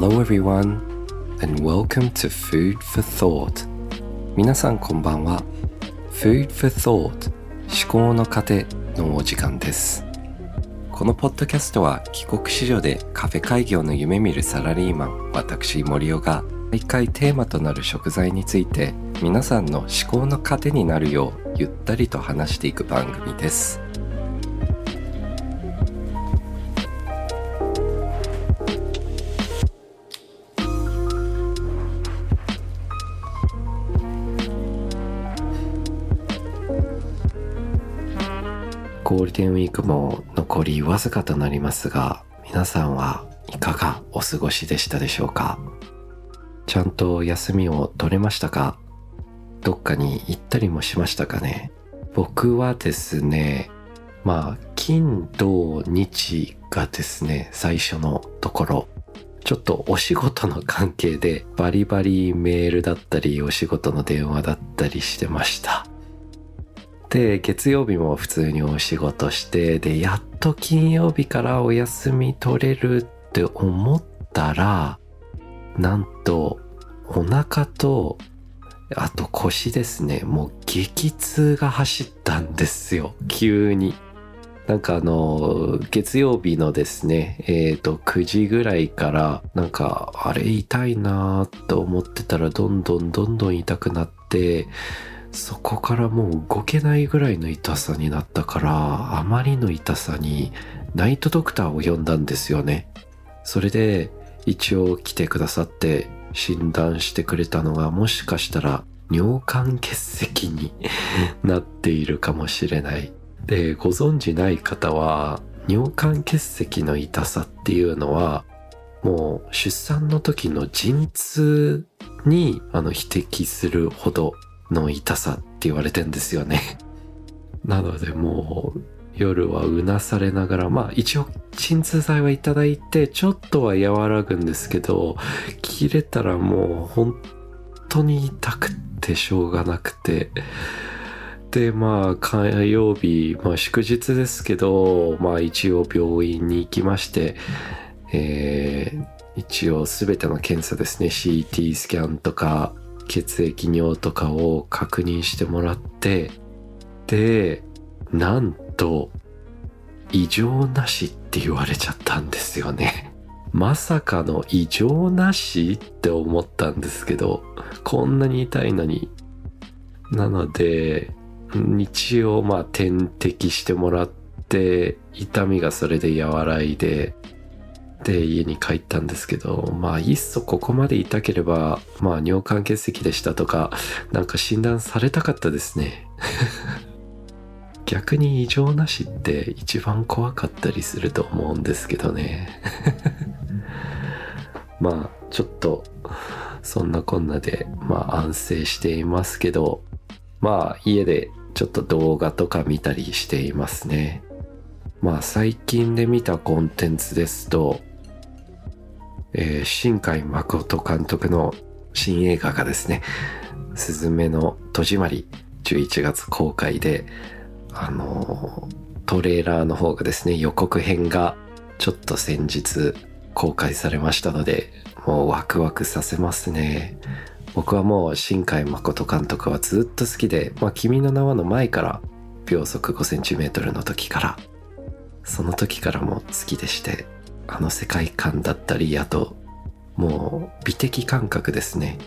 Hello everyone and welcome to Food for Thought. 皆さんこんばんは。Food for Thought 思考の糧のお時間です。このポッドキャストは帰国子女でカフェ開業の夢見るサラリーマン私森尾が毎回テーマとなる食材について皆さんの思考の糧になるようゆったりと話していく番組です。ゴールデンウィークも残りわずかとなりますが皆さんはいかがお過ごしでしたでしょうか？ちゃんと休みを取れましたか？どっかに行ったりもしましたかね？僕はですねまあ金土日がですね最初のところちょっとお仕事の関係でバリバリメールだったりお仕事の電話だったりしてました。で月曜日も普通にお仕事してでやっと金曜日からお休み取れるって思ったらなんとお腹とあと腰ですね。もう激痛が走ったんですよ。急に。なんかあの月曜日のですねえっ、ー、と9時ぐらいからなんかあれ痛いなーと思ってたらどんどんどんどん痛くなってそこからもう動けないぐらいの痛さになったからあまりの痛さにナイトドクターを呼んだんですよねそれで一応来てくださって診断してくれたのがもしかしたら尿管結石に なっているかもしれない。で、ご存知ない方は尿管結石の痛さっていうのはもう出産の時の陣痛にあの匹敵するほどの痛さって言われてんですよね。なのでもう夜はうなされながら、まあ一応鎮痛剤はいただいて、ちょっとは和らぐんですけど、切れたらもう本当に痛くてしょうがなくて、で、まあ、火曜日、まあ、祝日ですけど、まあ、一応病院に行きまして、えー、一応すべての検査ですね、CT スキャンとか、血液尿とかを確認してもらって、で、なんと、異常なしって言われちゃったんですよね。まさかの異常なしって思ったんですけど、こんなに痛いのに。なので、日曜まあ点滴してもらって、痛みがそれで和らいで、で、家に帰ったんですけど、まあ、いっそここまで痛ければ、まあ、尿管結石でしたとか、なんか診断されたかったですね。逆に異常なしって一番怖かったりすると思うんですけどね まあちょっとそんなこんなでまあ安静していますけどまあ家でちょっと動画とか見たりしていますねまあ最近で見たコンテンツですと、えー、新海誠監督の新映画がですね「すずめの戸締まり」11月公開であの、トレーラーの方がですね、予告編がちょっと先日公開されましたので、もうワクワクさせますね。僕はもう新海誠監督はずっと好きで、まあ、君の名はの前から、秒速 5cm の時から、その時からも好きでして、あの世界観だったり、あと、もう美的感覚ですね。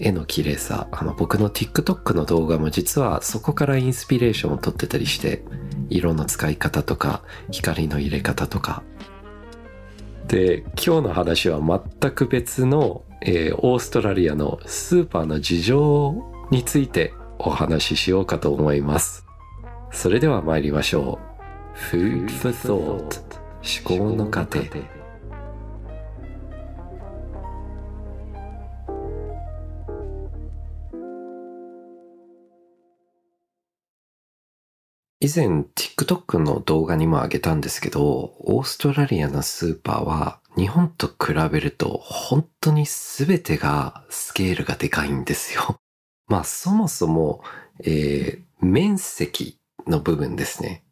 絵の綺麗さ、あの僕の TikTok の動画も実はそこからインスピレーションを取ってたりして、色の使い方とか、光の入れ方とか。で、今日の話は全く別の、えー、オーストラリアのスーパーの事情についてお話ししようかと思います。それでは参りましょう。Food for Thought 思考の過程。以前 TikTok の動画にも上げたんですけど、オーストラリアのスーパーは日本と比べると本当に全てがスケールがでかいんですよ。まあそもそも、えー、面積の部分ですね。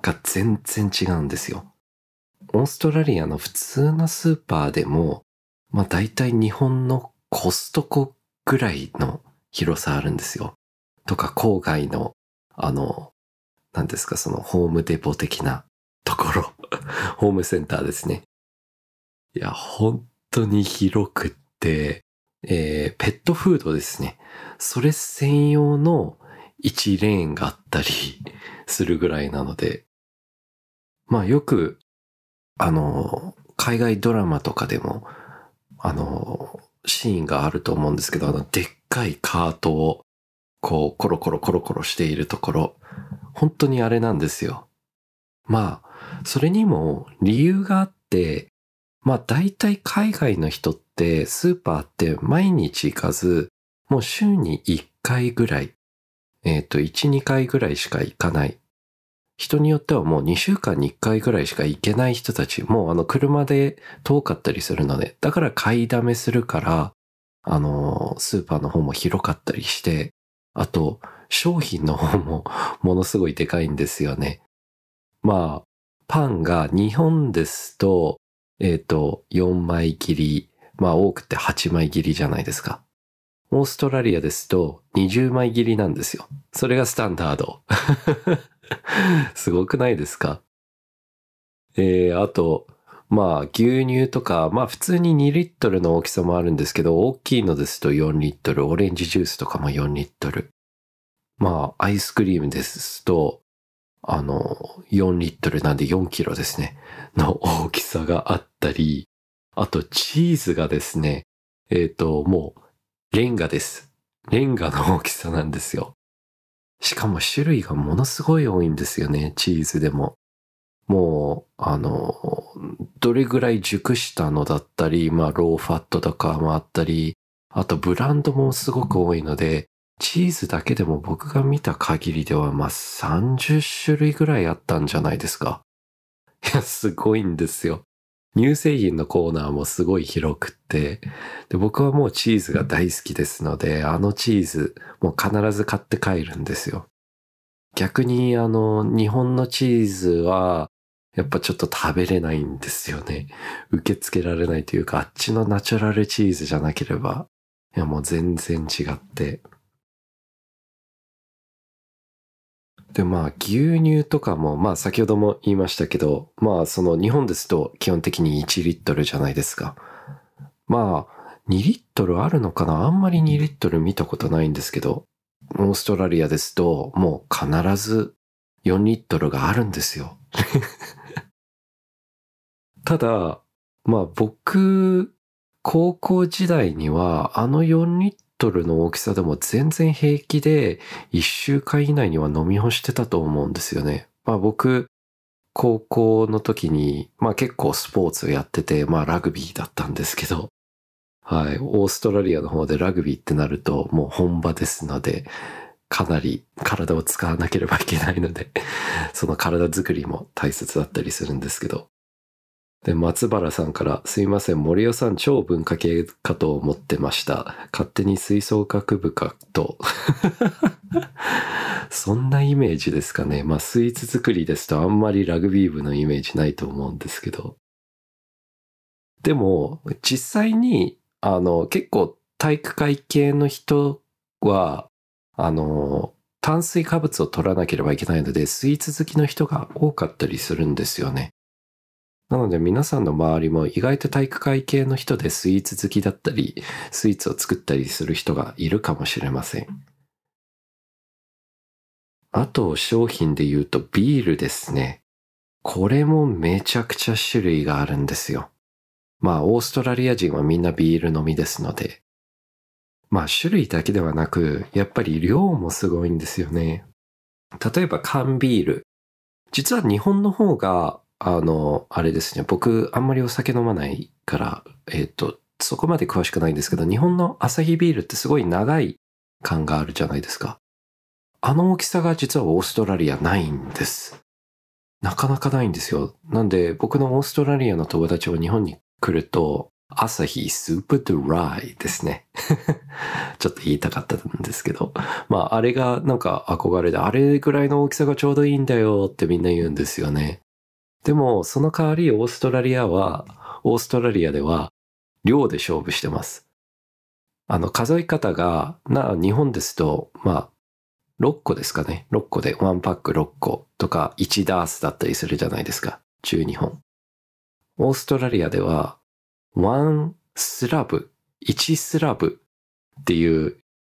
が全然違うんですよ。オーストラリアの普通のスーパーでもまあ大体日本のコストコぐらいの広さあるんですよ。とか郊外の、あの、何ですか、そのホームデポ的なところ、ホームセンターですね。いや、本当に広くって、えー、ペットフードですね。それ専用の1レーンがあったりするぐらいなので、まあよく、あの、海外ドラマとかでも、あの、シーンがあると思うんですけど、あの、でっかいカートを、こう、コロコロコロコロしているところ、本当にあれなんですよ。まあ、それにも理由があって、まあ大体海外の人ってスーパーって毎日行かず、もう週に1回ぐらい、えっ、ー、と1、2回ぐらいしか行かない。人によってはもう2週間に1回ぐらいしか行けない人たち、もうあの車で遠かったりするので、だから買いだめするから、あの、スーパーの方も広かったりして、あと、商品の方も ものすごいでかいんですよね。まあ、パンが日本ですと、えっ、ー、と、4枚切り、まあ多くて8枚切りじゃないですか。オーストラリアですと20枚切りなんですよ。それがスタンダード。すごくないですか？えー、あと、まあ牛乳とか、まあ普通に2リットルの大きさもあるんですけど、大きいのですと4リットル、オレンジジュースとかも4リットル。まあアイスクリームですと、あの、4リットルなんで4キロですね、の大きさがあったり、あとチーズがですね、えっ、ー、と、もう、レンガです。レンガの大きさなんですよ。しかも種類がものすごい多いんですよね、チーズでも。もう、あの、どれぐらい熟したのだったり、まあ、ローファットとかもあったり、あとブランドもすごく多いので、チーズだけでも僕が見た限りでは、まあ、30種類ぐらいあったんじゃないですか。いや、すごいんですよ。乳製品のコーナーもすごい広くって、で、僕はもうチーズが大好きですので、あのチーズ、もう必ず買って帰るんですよ。逆に、あの、日本のチーズは、やっぱちょっと食べれないんですよね。受け付けられないというか、あっちのナチュラルチーズじゃなければ、いやもう全然違って、で、まあ、牛乳とかも、まあ、先ほども言いましたけど、まあ、その日本ですと基本的に1リットルじゃないですか。まあ、2リットルあるのかな？あんまり2リットル見たことないんですけど、オーストラリアですと、もう必ず4リットルがあるんですよ。ただ、まあ僕、高校時代にはあの4リットトルの大きさでも全然平気で1週間以内には飲み干してたと思うんですよね。まあ僕、高校の時に、まあ結構スポーツをやってて、まあラグビーだったんですけど、はい、オーストラリアの方でラグビーってなるともう本場ですので、かなり体を使わなければいけないので、その体作りも大切だったりするんですけど、で、松原さんから、すいません、森尾さん超文化系かと思ってました。勝手に吹奏楽部かと。そんなイメージですかね。まあ、スイーツ作りですとあんまりラグビー部のイメージないと思うんですけど。でも、実際に、あの、結構体育会系の人は、あの、炭水化物を取らなければいけないので、スイーツ好きの人が多かったりするんですよね。なので皆さんの周りも意外と体育会系の人でスイーツ好きだったり、スイーツを作ったりする人がいるかもしれません。あと商品で言うとビールですね。これもめちゃくちゃ種類があるんですよ。まあオーストラリア人はみんなビール飲みですので。まあ種類だけではなく、やっぱり量もすごいんですよね。例えば缶ビール。実は日本の方があの、あれですね。僕、あんまりお酒飲まないから、えっ、ー、と、そこまで詳しくないんですけど、日本のアサヒビールってすごい長い感があるじゃないですか。あの大きさが実はオーストラリアないんです。なかなかないんですよ。なんで、僕のオーストラリアの友達は日本に来ると、アサヒスープドライですね。ちょっと言いたかったんですけど。まあ、あれがなんか憧れで、あれぐらいの大きさがちょうどいいんだよってみんな言うんですよね。でも、その代わりオーストラリアは、オーストラリアでは、量で勝負してます。あの、数え方が、な、日本ですと、まあ、6個ですかね。6個で1パック6個とか1ダースだったりするじゃないですか。中日本。オーストラリアでは、1スラブ、1スラブっていう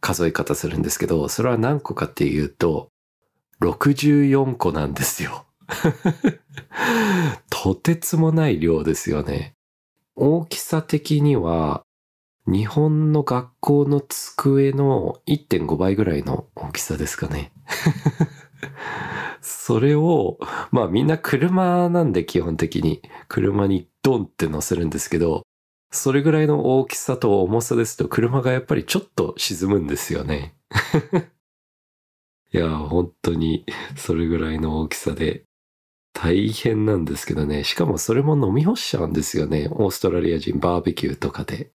数え方するんですけど、それは何個かっていうと、64個なんですよ。とてつもない量ですよね。大きさ的には、日本の学校の机の1.5倍ぐらいの大きさですかね。それを、まあみんな車なんで基本的に車にドンって乗せるんですけど、それぐらいの大きさと重さですと車がやっぱりちょっと沈むんですよね。いや、本当にそれぐらいの大きさで大変なんですけどね。しかもそれも飲み干しちゃうんですよね。オーストラリア人バーベキューとかで。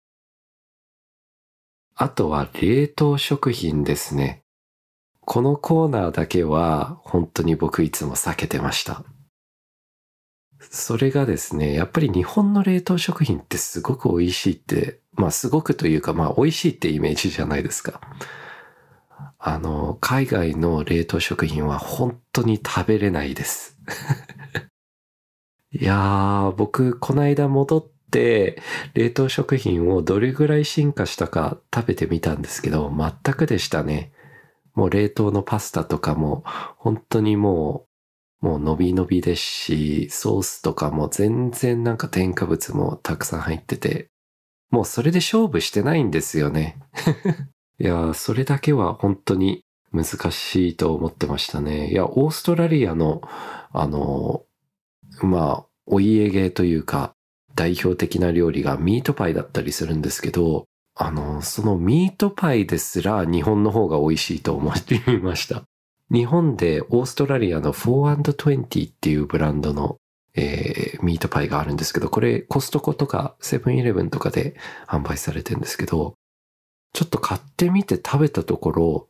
あとは冷凍食品ですね。このコーナーだけは本当に僕いつも避けてました。それがですね、やっぱり日本の冷凍食品ってすごく美味しいって、まあすごくというかまあ美味しいってイメージじゃないですか。あの、海外の冷凍食品は本当に食べれないです。いやー、僕、この間戻って、冷凍食品をどれぐらい進化したか食べてみたんですけど、全くでしたね。もう冷凍のパスタとかも、本当にもう、もう伸び伸びですし、ソースとかも全然なんか添加物もたくさん入ってて、もうそれで勝負してないんですよね。いや、それだけは本当に難しいと思ってましたね。いや、オーストラリアの、あの、まあ、お家芸というか、代表的な料理がミートパイだったりするんですけど、あの、そのミートパイですら日本の方が美味しいと思ってみました。日本でオーストラリアの 4&20 っていうブランドの、えー、ミートパイがあるんですけど、これコストコとかセブンイレブンとかで販売されてるんですけど、ちょっと買ってみて食べたところ、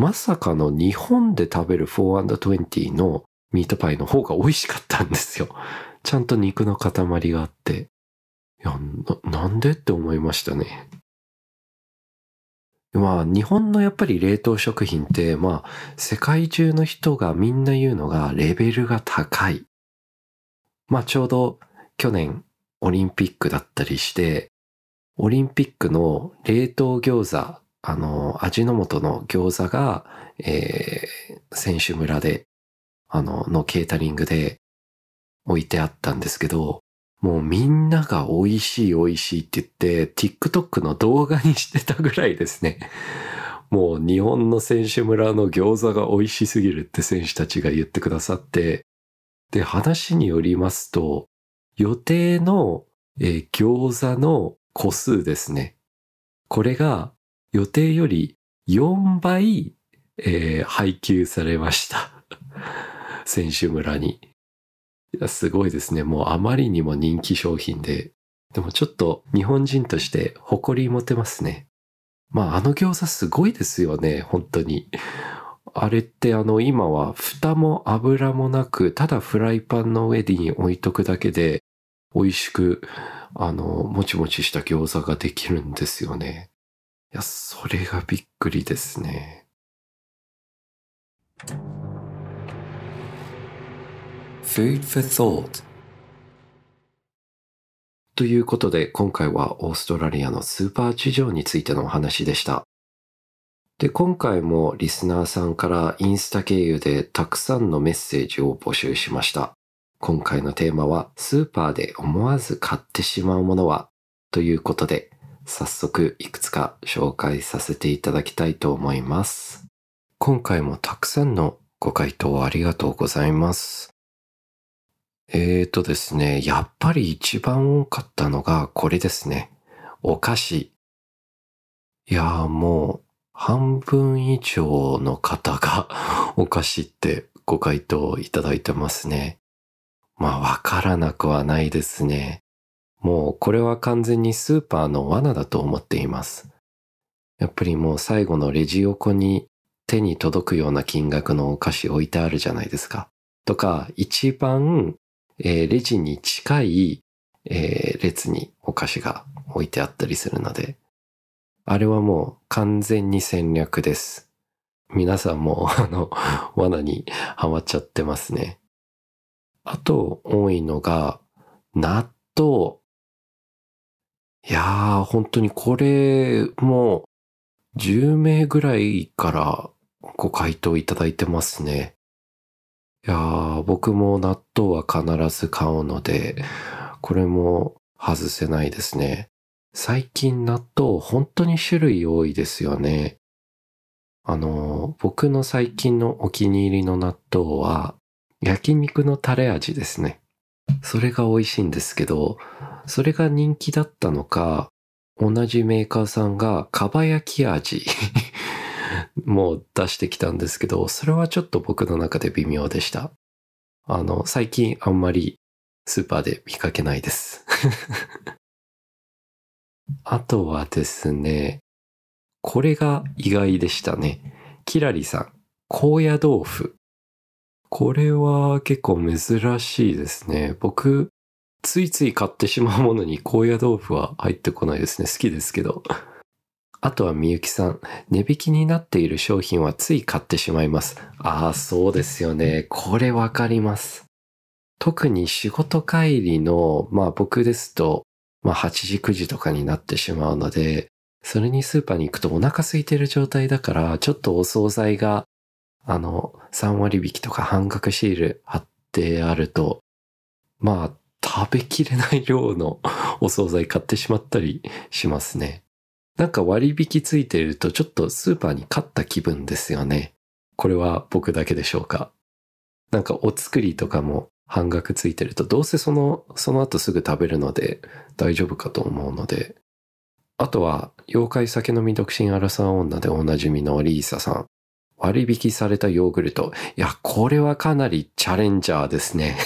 まさかの日本で食べる 4&20 のミートパイの方が美味しかったんですよ。ちゃんと肉の塊があって。いや、な、なんでって思いましたね。まあ、日本のやっぱり冷凍食品って、まあ、世界中の人がみんな言うのがレベルが高い。まあ、ちょうど去年オリンピックだったりして、オリンピックの冷凍餃子、あの、味の素の餃子が、えー、選手村で、あの、のケータリングで置いてあったんですけど、もうみんなが美味しい美味しいって言って、TikTok の動画にしてたぐらいですね。もう日本の選手村の餃子が美味しすぎるって選手たちが言ってくださって、で、話によりますと、予定の、えー、餃子の個数ですね。これが予定より4倍、えー、配給されました。選手村に。すごいですね。もうあまりにも人気商品で。でもちょっと日本人として誇り持てますね。まああの餃子すごいですよね。本当に。あれってあの今は蓋も油もなく、ただフライパンの上に置いとくだけで美味しく、あの、もちもちした餃子ができるんですよね。いや、それがびっくりですね。Food for Thought ということで今回はオーストラリアのスーパー事情についてのお話でした。で、今回もリスナーさんからインスタ経由でたくさんのメッセージを募集しました。今回のテーマはスーパーで思わず買ってしまうものは？ということで早速いくつか紹介させていただきたいと思います。今回もたくさんのご回答ありがとうございます。えーとですね、やっぱり一番多かったのがこれですね。お菓子。いやーもう半分以上の方が お菓子ってご回答いただいてますね。まあわからなくはないですね。もうこれは完全にスーパーの罠だと思っています。やっぱりもう最後のレジ横に手に届くような金額のお菓子置いてあるじゃないですか。とか、一番えー、レジに近い、えー、列にお菓子が置いてあったりするので、あれはもう完全に戦略です。皆さんもあの、罠にはまっちゃってますね。あと多いのが、納豆。いやー、本当にこれもう10名ぐらいからご回答いただいてますね。いやー、僕も納豆は必ず買うので、これも外せないですね。最近納豆本当に種類多いですよね。あの、僕の最近のお気に入りの納豆は焼肉のタレ味ですね。それが美味しいんですけど、それが人気だったのか、同じメーカーさんがかば焼き味 も出してきたんですけど、それはちょっと僕の中で微妙でした。あの、最近あんまりスーパーで見かけないです あとはですね、これが意外でしたね。キラリさん、高野豆腐。これは結構珍しいですね。僕、ついつい買ってしまうものに高野豆腐は入ってこないですね。好きですけど。あとはみゆきさん、値引きになっている商品はつい買ってしまいます。ああ、そうですよね。これわかります。特に仕事帰りの、まあ僕ですと、まあ8時9時とかになってしまうので、それにスーパーに行くとお腹空いてる状態だから、ちょっとお惣菜が、あの、3割引きとか半額シール貼ってあると、まあ食べきれない量のお惣菜買ってしまったりしますね。なんか割引ついてるとちょっとスーパーに勝った気分ですよね。これは僕だけでしょうか。なんかお作りとかも半額ついてるとどうせその、その後すぐ食べるので大丈夫かと思うので。あとは、妖怪酒飲み独身アラサー女でおなじみのリーサさん。割引されたヨーグルト。いや、これはかなりチャレンジャーですね。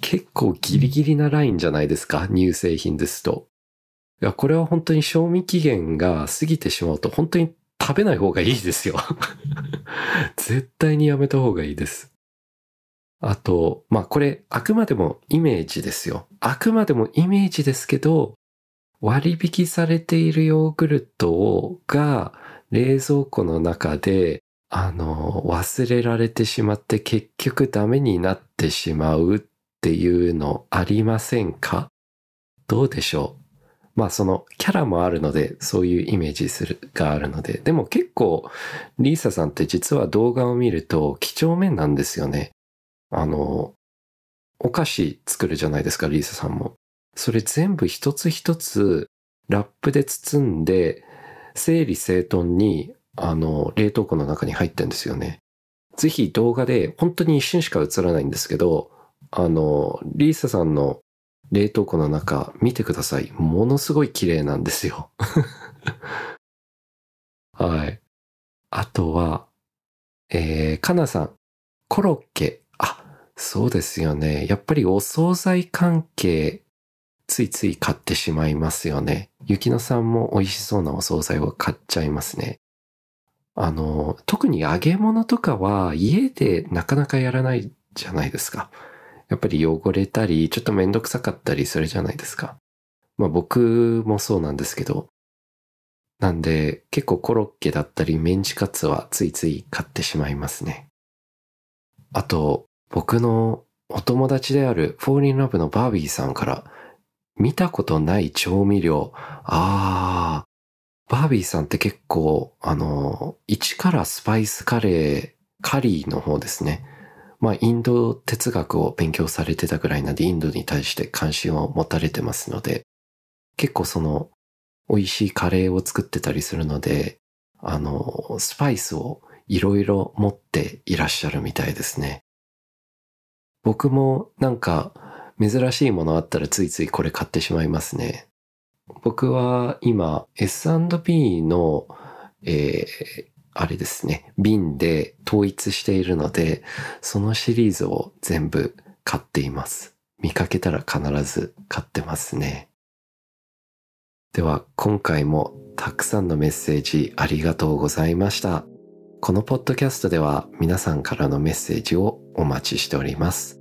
結構ギリギリなラインじゃないですか？乳製品ですと。いや、これは本当に賞味期限が過ぎてしまうと本当に食べない方がいいですよ 絶対にやめた方がいいです。あと、まあこれあくまでもイメージですよ。あくまでもイメージですけど、割引されているヨーグルトが冷蔵庫の中で、あの、忘れられてしまって結局ダメになってしまうっていうのありませんか？どうでしょう？まあそのキャラもあるので、そういうイメージする、があるので、でも結構、リーサさんって実は動画を見ると几帳面なんですよね。あの、お菓子作るじゃないですか、リーサさんも。それ全部一つ一つラップで包んで、整理整頓に、あの、冷凍庫の中に入ってんですよね。ぜひ動画で、本当に一瞬しか映らないんですけど、あの、リーサさんの冷凍庫の中見てください。ものすごい綺麗なんですよ。はい。あとは、えー、かなさん、コロッケ。あ、そうですよね。やっぱりお惣菜関係、ついつい買ってしまいますよね。ゆきのさんも美味しそうなお惣菜を買っちゃいますね。あの、特に揚げ物とかは家でなかなかやらないじゃないですか。やっぱり汚れたり、ちょっとめんどくさかったりするじゃないですか。まあ僕もそうなんですけど。なんで結構コロッケだったりメンチカツはついつい買ってしまいますね。あと、僕のお友達であるフォーリンラブのバービーさんから見たことない調味料。あー、バービーさんって結構、あの、一からスパイスカレー、カリーの方ですね。まあ、インド哲学を勉強されてたぐらいなんで、インドに対して関心を持たれてますので、結構その、美味しいカレーを作ってたりするので、あの、スパイスをいろいろ持っていらっしゃるみたいですね。僕もなんか珍しいものあったらついついこれ買ってしまいますね。僕は今 S&P の、えー、あれですね、瓶で統一しているので、そのシリーズを全部買っています。見かけたら必ず買ってますね。では、今回もたくさんのメッセージありがとうございました。このポッドキャストでは皆さんからのメッセージをお待ちしております。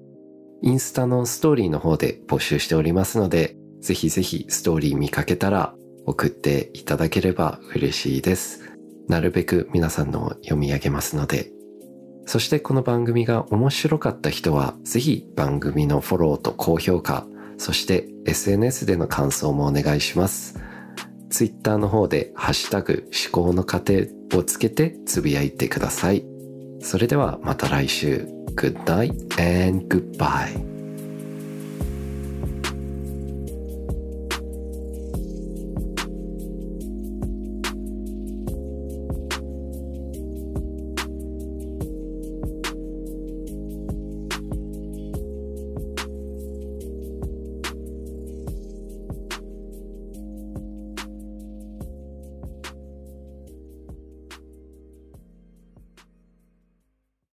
インスタのストーリーの方で募集しておりますので、ぜひぜひストーリー見かけたら送っていただければ嬉しいです。なるべく皆さんのを読み上げますので。そしてこの番組が面白かった人は、ぜひ番組のフォローと高評価、そして SNS での感想もお願いします。Twitter の方でハッシュタグ思考の過程をつけてつぶやいてください。それではまた来週。Good night and goodbye.